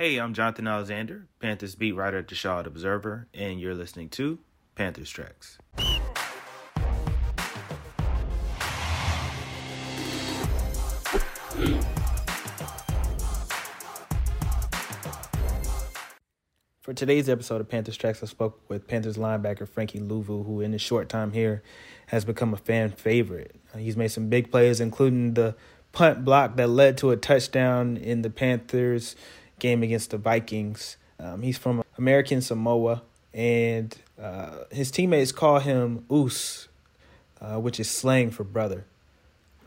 Hey, I'm Jonathan Alexander, Panthers beat writer at the Charlotte Observer, and you're listening to Panthers Tracks. For today's episode of Panthers Tracks, I spoke with Panthers linebacker Frankie Luvu, who in his short time here has become a fan favorite. Uh, he's made some big plays, including the punt block that led to a touchdown in the Panthers game against the Vikings. Um, he's from American Samoa, and uh, his teammates call him Oos, uh, which is slang for brother.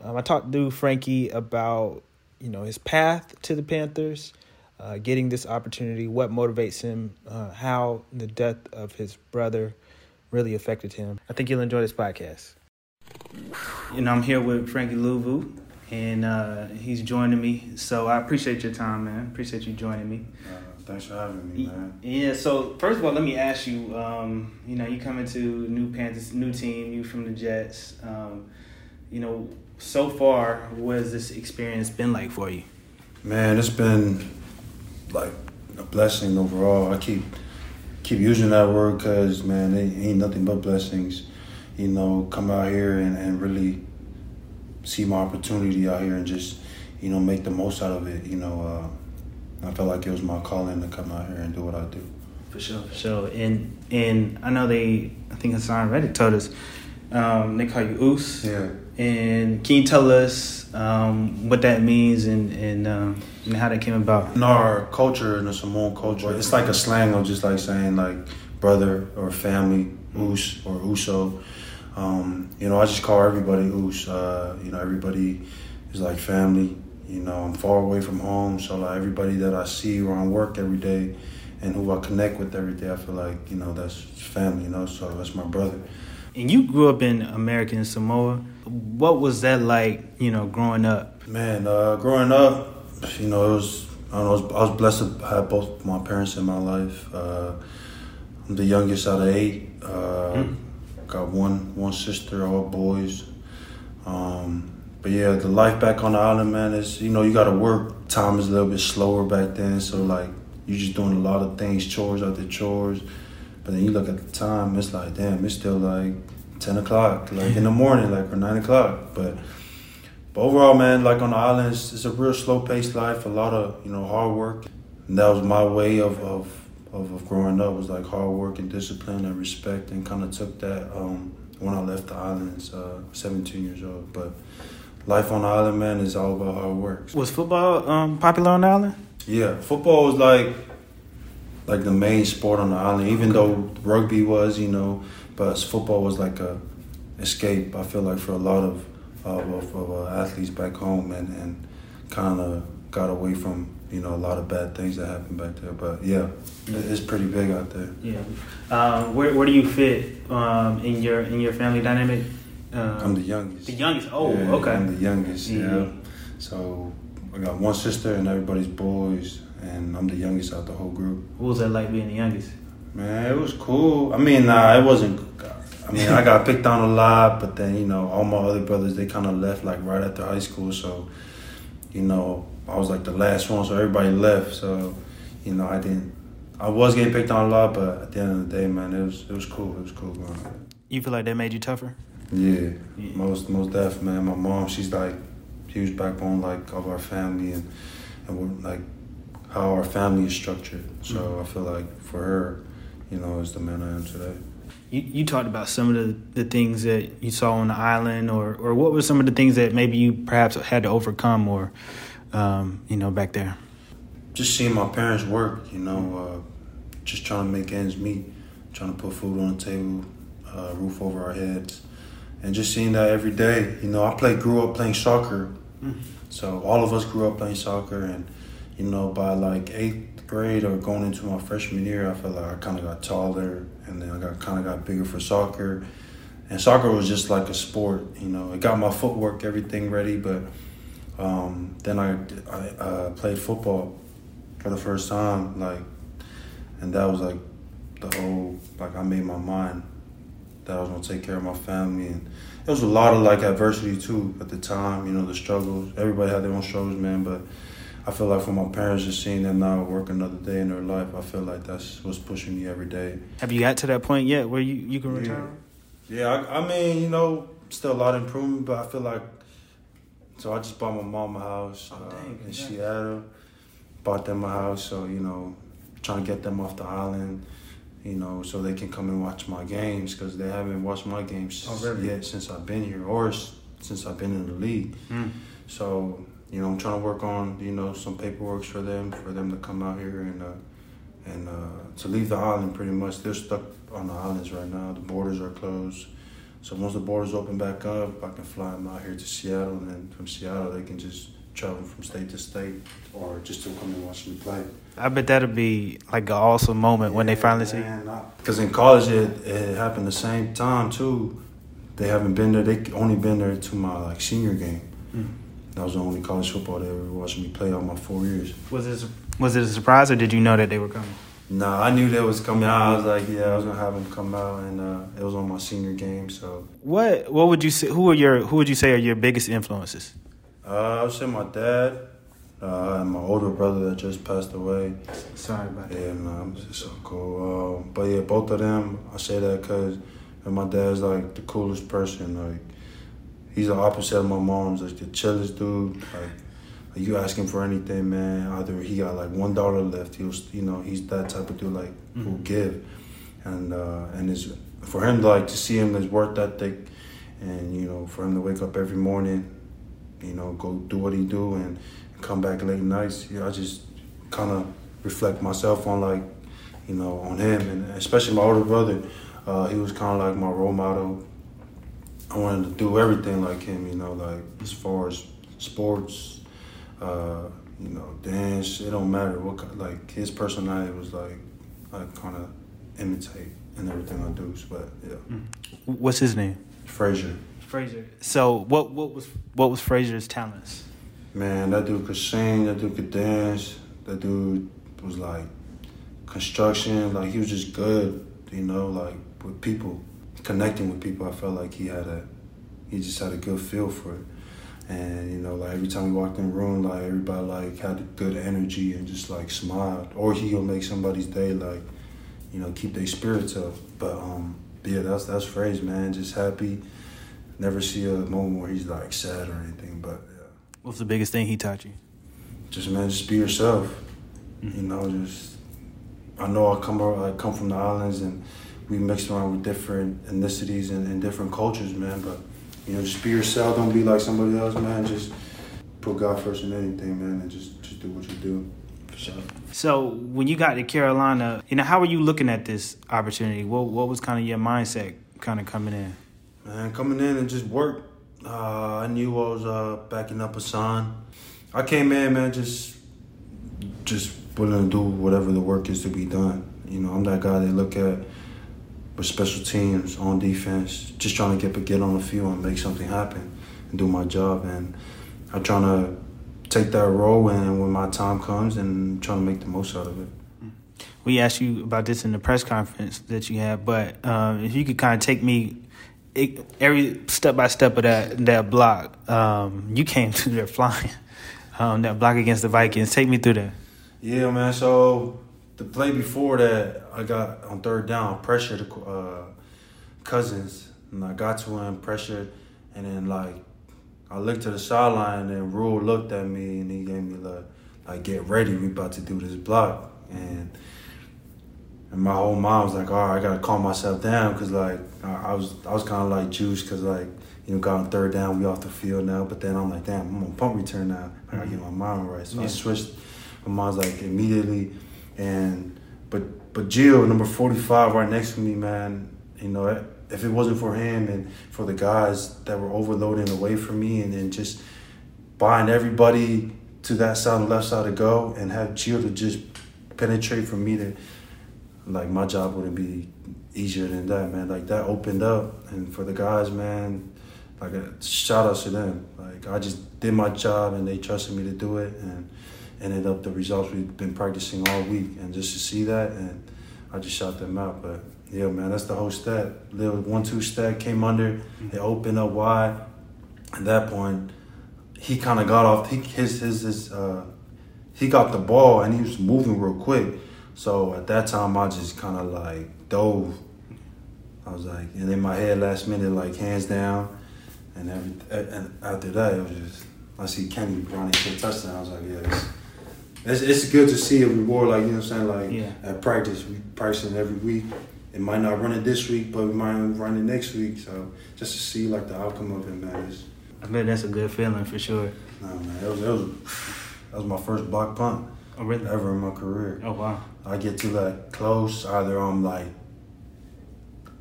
Um, I talked to Frankie about you know his path to the Panthers, uh, getting this opportunity, what motivates him, uh, how the death of his brother really affected him. I think you'll enjoy this podcast. Know, I'm here with Frankie Luvu, and uh, he's joining me. So I appreciate your time, man. Appreciate you joining me. Uh, thanks for having me, man. Yeah. So first of all, let me ask you. Um, you know, you come into new Panthers, new team. You from the Jets. Um, you know, so far, what has this experience been like for you? Man, it's been like a blessing overall. I keep keep using that word because man, it ain't nothing but blessings. You know, come out here and, and really see my opportunity out here and just you know make the most out of it. You know, uh, I felt like it was my calling to come out here and do what I do. For sure, for sure. And and I know they, I think Haason Reddick told us um, they call you Oos. Yeah. And can you tell us um, what that means and and, um, and how that came about? In our culture, in the Samoan culture, it's like a slang of just like saying like brother or family, Oos or Uso. Um, you know, I just call everybody Oos. Uh, you know, everybody is like family. You know, I'm far away from home, so like everybody that I see around work every day and who I connect with every day, I feel like, you know, that's family, you know, so that's my brother. And you grew up in American Samoa. What was that like, you know, growing up? Man, uh, growing up, you know, it was, I, know, I, was, I was blessed to have both my parents in my life. Uh, I'm the youngest out of eight. Uh, mm-hmm. Got one one sister, all boys. Um, but yeah, the life back on the island, man, is you know you got to work. Time is a little bit slower back then, so like you're just doing a lot of things, chores after chores. But then you look at the time, it's like, damn, it's still like ten o'clock, like in the morning, like or nine o'clock. But but overall, man, like on the islands, it's a real slow paced life. A lot of you know hard work. And that was my way of of, of, of growing up was like hard work and discipline and respect, and kind of took that um, when I left the islands, uh, 17 years old. But life on the island, man, is all about hard work. Was football um, popular on the island? Yeah, football was like like the main sport on the island. Even though rugby was, you know, but football was like a escape. I feel like for a lot of of, of uh, athletes back home, and and kind of got away from you know a lot of bad things that happened back there. But yeah, it's pretty big out there. Yeah. Um, where where do you fit um, in your in your family dynamic? Um, I'm the youngest. The youngest. Oh, yeah, okay. I'm the youngest. Mm-hmm. Yeah. So I got one sister and everybody's boys, and I'm the youngest out the whole group. What was that like being the youngest? Man, it was cool. I mean, nah, it wasn't. I mean, I got picked on a lot, but then you know, all my other brothers they kind of left like right after high school, so you know, I was like the last one, so everybody left. So you know, I didn't. I was getting picked on a lot, but at the end of the day, man, it was it was cool. It was cool, man. You feel like that made you tougher? Yeah, yeah. most most def, man. My mom, she's like huge backbone, like of our family, and and like how our family is structured. So mm-hmm. I feel like for her, you know, is the man I am today. You, you talked about some of the, the things that you saw on the island, or, or what were some of the things that maybe you perhaps had to overcome, or um, you know, back there. Just seeing my parents work, you know, uh, just trying to make ends meet, trying to put food on the table, uh, roof over our heads, and just seeing that every day. You know, I played, grew up playing soccer, mm-hmm. so all of us grew up playing soccer, and you know, by like eighth grade or going into my freshman year, I felt like I kind of got taller, and then I got kind of got bigger for soccer. And soccer was just like a sport, you know. It got my footwork, everything ready, but um, then I I uh, played football for the first time, like, and that was like the whole like I made my mind that I was gonna take care of my family, and it was a lot of like adversity too at the time. You know, the struggles. Everybody had their own struggles, man, but I feel like for my parents, just seeing them now work another day in their life, I feel like that's what's pushing me every day. Have you got to that point yet where you, you can retire? Yeah, I, I mean, you know, still a lot of improvement, but I feel like. So I just bought my mom a house Oh, uh, in congrats. Seattle. Bought them a house, so you know, trying to get them off the island, you know, so they can come and watch my games because they haven't watched my games Oh, really? yet since I've been here or s- since I've been in the league. Mm. So you know, I'm trying to work on you know some paperwork for them for them to come out here and uh, and uh, to leave the island. Pretty much, they're stuck on the islands right now. The borders are closed. So once the borders open back up, I can fly them out here to Seattle, and then from Seattle they can just travel from state to state, or just to come and watch me play. I bet that'll be like an awesome moment when they finally see. Because in college it, it happened the same time too. They haven't been there. They only been there to my like senior game. Mm. That was the only college football they ever watched me play all my four years. Was it was it a surprise or did you know that they were coming? Nah, I knew that was coming out. I was like, yeah, I was gonna have him come out, and uh, it was on my senior game. So What what would you say? Who are your who would you say are your biggest influences? uh, I would say my dad uh, and my older brother that just passed away. Sorry about that. Yeah, man, it's so cool. Um, but yeah, both of them, I say that because my dad's like the coolest person. Like he's the opposite of my mom's. Like the chillest dude. Like you ask him for anything, man. Either he got like one dollar left. He'll, you know, he's that type of dude. Like who'll Mhm. give, and uh, and it's for him like to see him his work ethic, and you know, for him to wake up every morning, you know, go do what he do and come back late nights. Yeah, I just kind of reflect myself on like, you know, on him and especially my older brother. Uh, he was kind of like my role model. I wanted to do everything like him, you know, like as far as sports, uh, you know, dance. It don't matter what kind, like his personality was like, I kind of imitate and everything I do. But yeah, What's his name? Frazier, Fraser. So what what was what was Fraser's talents? man, that dude could sing. That dude could dance. That dude was like construction. Like he was just good, you know, like with people, connecting with people. I felt like he had a, he just had a good feel for it. And you know, like every time we walked in the room, like everybody like had good energy and just like smiled. Or he gonna make somebody's day, like, you know, keep their spirits up. But um, yeah, that's that's phrase, man. Just happy. Never see a moment where he's like sad or anything. But yeah. What's the biggest thing he taught you? just man, just be yourself. You know, just I know I come I come from the islands and we mixed around with different ethnicities and, and different cultures, man. But you know, just be yourself. Don't be like somebody else, man. Just put God first in anything, man, and just just do what you do. For sure. So when you got to Carolina, you know, how were you looking at this opportunity? What what was kind of your mindset kind of coming in? Man, coming in and just work. Uh, I knew I was uh, backing up Haason. I came in, man, just just willing to do whatever the work is to be done. You know, I'm that guy they look at with special teams on defense, just trying to get get on the field and make something happen and do my job. And I'm trying to take that role, and when my time comes, and trying to make the most out of it. We asked you about this in the press conference that you had, but um, if you could kind of take me it, every step by step of that that block, um, you came through there flying. Um, that block against the Vikings. Take me through that. Yeah, man. So the play before that, I got on third down, pressured uh, Cousins, and I got to him, pressured, and then like I looked to the sideline, and Rhule looked at me, and he gave me like, like get ready, we about to do this block, and and my whole mind was like, all right, I gotta calm myself down, cause like I, I was I was kind of like juiced, cause like you know got on third down, we off the field now, but then I'm like, damn, I'm on punt return now, I gotta get my mind right, so I switched. My mom's like immediately, and but but Jill, number forty five, right next to me, man. You know, if it wasn't for him and for the guys that were overloading away from me, and then just buying everybody to that side and left side to go, and have Jill to just penetrate from me to, like my job wouldn't be easier than that, man. Like that opened up, and for the guys, man, like a shout out to them. Like I just did my job, and they trusted me to do it, and ended up the results we've been practicing all week, and just to see that, and I just shout them out. But yeah, man, that's the whole stat. Little one-two stat came under, it opened up wide. At that point, he kind of got off. He, his his his uh, he got the ball and he was moving real quick. So at that time, I just kind of like dove. I was like, and in my head, last minute, like hands down, and every and after that, it was just I see Kenny running for touchdown. I was like, yeah, it's, it's good to see a reward. Like you know what I'm saying, like Yeah. at practice, we practicing every week. It might not run it this week, but we might run it next week. So just to see like the outcome of it, man, it's, I bet that's a good feeling for sure. no man, that was that was that was my first block punt Oh really? ever in my career. Oh wow. I get to that close, either I'm like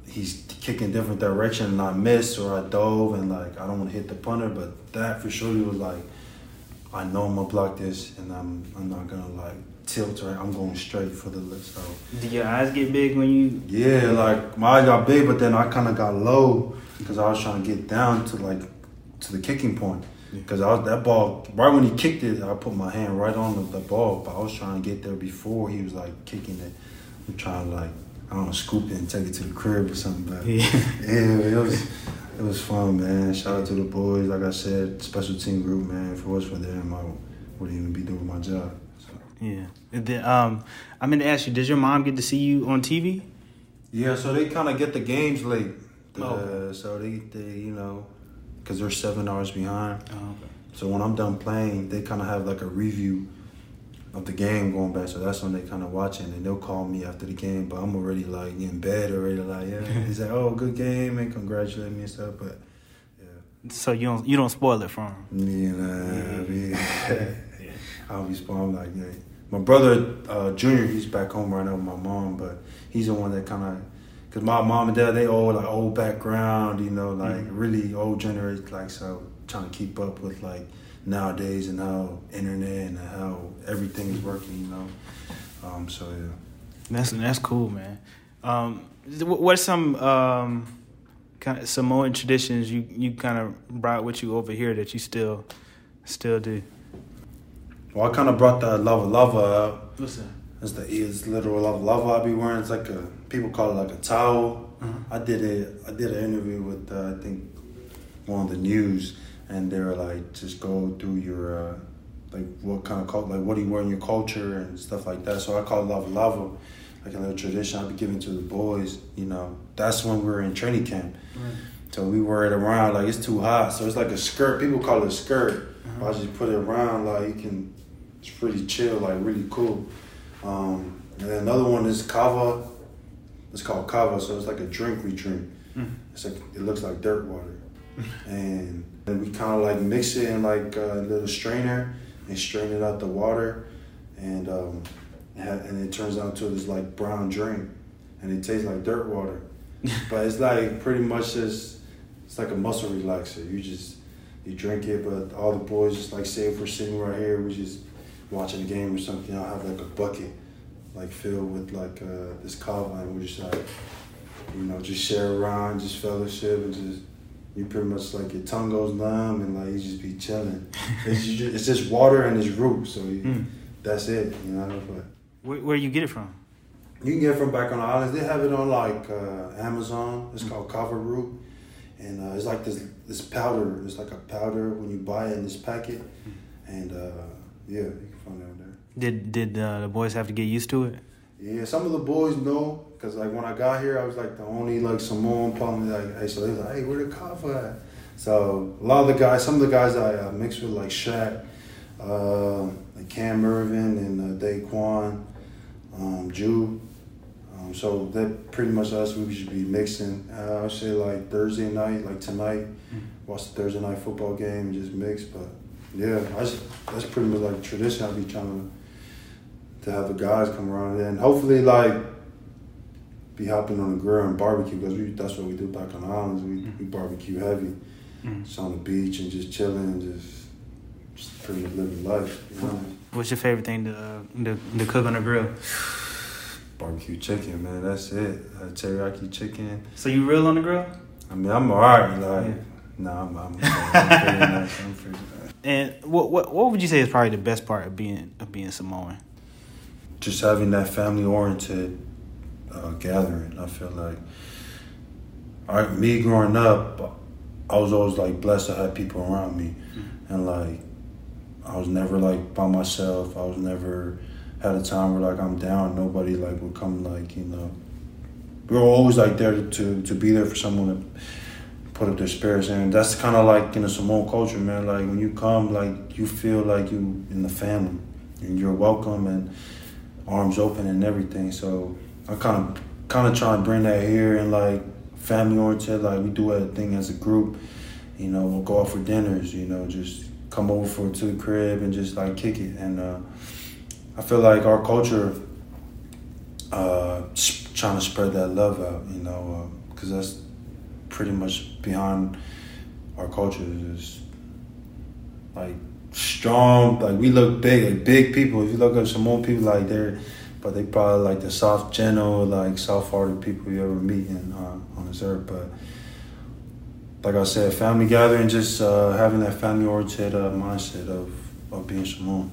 he's kicking different direction and I miss or I dove and like I don't want to hit the punter, but that for sure was like I know I'm gonna block this and I'm I'm not gonna like tilt right. I'm going straight for the lift. So Do your eyes get big when you? yeah, like my eye got big, but then I kind of got low because I was trying to get down to like to the kicking point. Because I was that ball right when he kicked it, I put my hand right on the, the ball, but I was trying to get there before he was like kicking it. I'm trying to like I don't know scoop it and take it to the crib or something. But Yeah. yeah, it was it was fun, man. Shout out to the boys. Like I said, special team group, man. If it was for them, I wouldn't even be doing my job. So. Yeah. And then, um, I meant to ask you, does your mom get to see you on TV? Yeah, so they kind of get the games late. Uh, Oh. So they, they, you know, because they're seven hours behind. Oh, okay. So when I'm done playing, they kind of have like a review of the game going back. So that's when they kind of watching, and they'll call me after the game. But I'm already like in bed already, like yeah. He's like, oh, good game, and congratulate me and stuff. But yeah, So you don't you don't spoil it for him. Yeah, I mean, I'll be spawned like yeah. My brother uh, Junior, he's back home right now with my mom, but he's the one that kind of, cause my mom and dad they all like old background, you know, like Mhm. really old generation, like so trying to keep up with like nowadays and how internet and how everything is working, you know. Um, so yeah. That's that's cool, man. Um, wh- what's some um, kind of Samoan traditions you you kind of brought with you over here that you still still do? Well, I kind of brought that lava lava up. What's that? It's the it's literal lava lava I be wearing. It's like a people call it like a towel. Uh-huh. I did it. I did an interview with uh, I think one of the news, and they were like, just go through your uh, like what kind of cult, like what do you wear in your culture and stuff like that. So I call it love, lava, like a little tradition I'd be giving to the boys. You know, that's when we were in training camp. So we wear it around like it's too hot. So it's like a skirt. People call it a skirt. But I just put it around like you can. It's pretty chill, like really cool. Um, and then another one is kava. It's called kava, so it's like a drink we drink. Mm. It's like it looks like dirt water, and then we kind of like mix it in like a little strainer and strain it out the water, and um, it and it turns out to this like brown drink, and it tastes like dirt water, but it's like pretty much just it's like a muscle relaxer. You just you drink it, but all the boys just like say if we're sitting right here, we just watching a game or something. I'll have like a bucket like filled with like uh, this kava, and we just like you know just share around, just fellowship, and just you pretty much like your tongue goes numb, and like you just be chilling. it's just, it's just water and it's root, so you, Mm. that's it. You know, but Where where you get it from? you can get it from back on the islands. They have it on like uh, Amazon. It's called kava root, and uh, it's like this this powder. It's like a powder when you buy it in this packet, and uh, yeah, you can find it out there. Did did uh, the boys have to get used to it? Yeah, some of the boys know because like when I got here, I was like the only like Samoan probably like hey, so they was like hey, where the kava at? So a lot of the guys, some of the guys I uh, mixed with like Shaq, uh, like Cam Erving and uh, Daquan, um, Jew. Um, so that pretty much us. We should be mixing. Uh, I would say like Thursday night, like tonight, watch the Thursday night football game and just mix. But yeah, I just, that's pretty much like tradition. I be trying to to have the guys come around and hopefully like be hopping on the grill and barbecue because we that's what we do back on the islands. We, we barbecue heavy, Mm. just on the beach and just chilling and just just pretty much living life. You know? What's your favorite thing to uh, to, to cook on the grill? Barbecue chicken, man. That's it. Uh, teriyaki chicken. So you real on the grill? I mean, I'm alright. Like, Yeah. nah, I'm, I'm, I'm pretty nice. I'm pretty nice. And what what what would you say is probably the best part of being of being Samoan? Just having that family oriented uh, gathering. I feel like, I, me growing up, I was always like blessed to have people around me, and like, I was never like by myself. I was never had a time where like I'm down. Nobody like would come like you know. We were always like there to to be there for someone to put up their spirits, and that's kind of like you know Samoan culture, man. Like when you come, like you feel like you in the family, and you're welcome and arms open and everything. So I kind of kind of try and bring that here and like family oriented. Like we do everything as a group. You know, we'll go out for dinners. You know, just come over for to the crib and just like kick it. And uh, I feel like our culture uh, trying to spread that love out. You know, because uh, that's pretty much behind our culture is like strong. Like we look big, like big people. If you look at Samoan people, like they're, but they probably like the soft, gentle, like soft-hearted people you ever meet in, uh, on this earth. But like I said, family gathering, just uh, having that family-oriented uh, mindset of of being Samoan.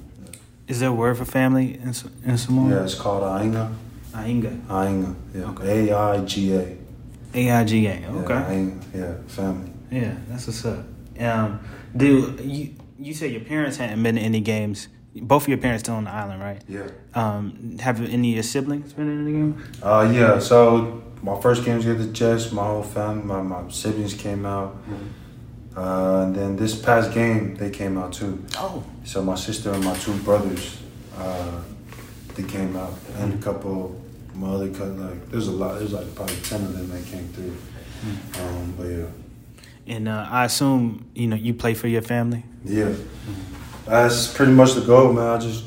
Is there a word for family in, in Samoan? Yeah, it's called Ainga. Ainga. Ainga. Yeah. A I G A. A I G A. Okay. Yeah, Ainga. yeah, family. Yeah, that's what's up. Um, do you you said your parents hadn't been to any games. Both of your parents still on the island, right? Yeah. Um, have any of your siblings been in any game? Uh, yeah. So my first games against the Jets, my whole family, my, my siblings came out. Mm-hmm. Uh, and then this past game, they came out too. Oh. So my sister and my two brothers, uh, they came out, and a couple my other cut like there's a lot. There's like probably ten of them that came through. Mm-hmm. Um, but yeah. And uh, I assume you know you play for your family. Yeah, mm-hmm. that's pretty much the goal, man. I just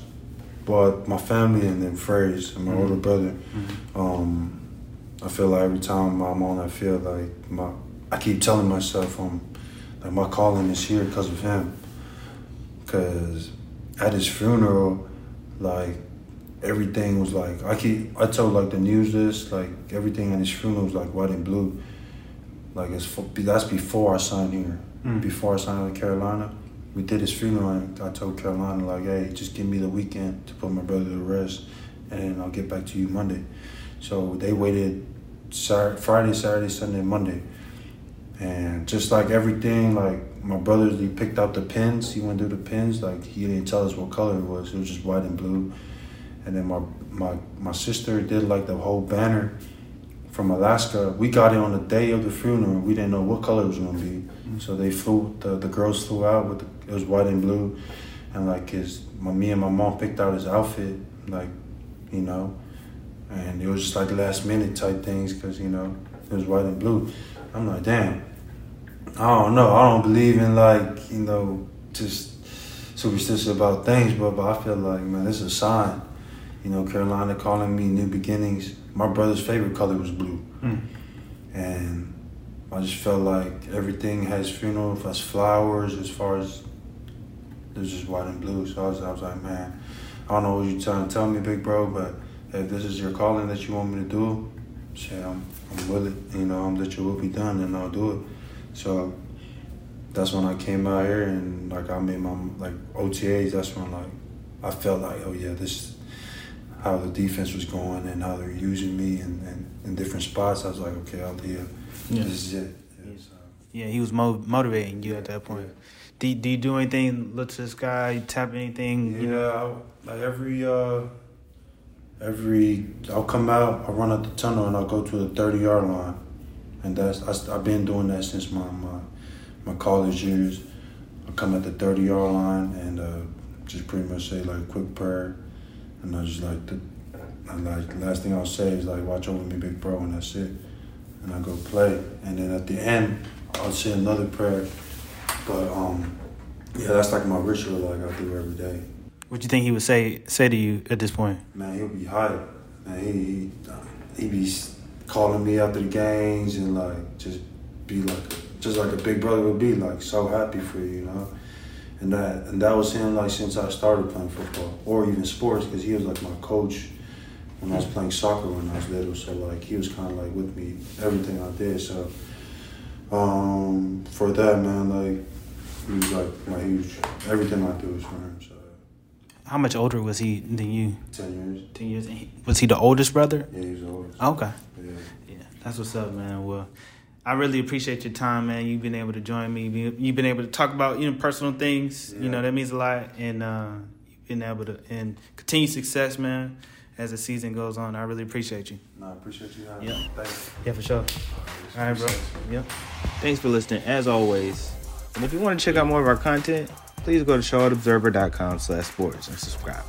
bought my family and then Fraze and my mm-hmm. older brother. Mm-hmm. Um, I feel like every time I'm on that field, like my, I keep telling myself, um, like my calling is here because of him. Cause at his funeral, like everything was like I keep I told like the news this like everything at his funeral was like white and blue like it's that's before I signed here. Mm. Before I signed with Carolina, we did his funeral, and I told Carolina like, "Hey, just give me the weekend to put my brother to rest, and I'll get back to you Monday." So they waited Saturday, Friday, Saturday, Sunday, Monday, and just like everything, like my brother, he picked out the pins. He went through the pins. Like he didn't tell us what color it was. It was just white and blue. And then my my my sister did like the whole banner from Alaska. We got it on the day of the funeral. We didn't know what color it was gonna be, mm-hmm. so they flew. The, the girls flew out with the, it was white and blue, and like his my me and my mom picked out his outfit, like you know, and it was just like last minute type things because you know it was white and blue. I'm like, damn. I don't know. I don't believe in like you know just superstitious about things, but but I feel like man, this is a sign. You know, Carolina calling me new beginnings my brother's favorite color was blue. Mm. And I just felt like everything has funeral, has flowers, as far as there's just white and blue. So I was, I was like, man, I don't know what you're trying to tell me, big bro, but if this is your calling that you want me to do, say I'm, I'm with it. You know, I'm that your will be done, and I'll do it. So that's when I came out here and like I made my like OTAs. That's when like I felt like, oh yeah, this how the defense was going and how they're using me and, and in different spots, I was like, okay, I'll deal. Yeah. This is it. Yeah, so. yeah he was mo- motivating you yeah, at that point. Yeah. Do, do you do anything? Look to the sky, tap anything? Yeah, you know? I, like every uh, every I'll come out, I'll run out the tunnel, and I'll go to the thirty yard line, and that's I, have been doing that since my my, my college years. I come at the thirty yard line and uh, just pretty much say like a quick prayer and I just like the, I like the last thing I'll say is like watch over me, big bro, and that's it. And I go play, and then at the end I'll say another prayer. But um, yeah, that's like my ritual, like I do every day. What do you think he would say say to you at this point? Man, he'll be hype. Man, he he, he be calling me after the games and like just be like just like a big brother would be like so happy for you, you know and that and that was him like since I started playing football or even sports because he was like my coach when I was playing soccer when I was little. So like he was kind of like with me everything I did. So um, for that man, like he was like my huge everything I do is for him. So. How much older was he than you? Ten years. Ten years. He, Was he the oldest brother? Yeah, he's the oldest. Okay. Yeah. Yeah, that's what's up, man. Well, I really appreciate your time, man. You've been able to join me. You've been able to talk about you know personal things. Yeah. You know that means a lot, and uh, you've been able to and continue success, man. As the season goes on, I really appreciate you. No, I appreciate you. Yeah, thanks. Yeah, for sure. All right, bro. Yep. Thanks for listening, as always. And if you want to check out more of our content, please go to charlotteobserver.com slash sports and subscribe.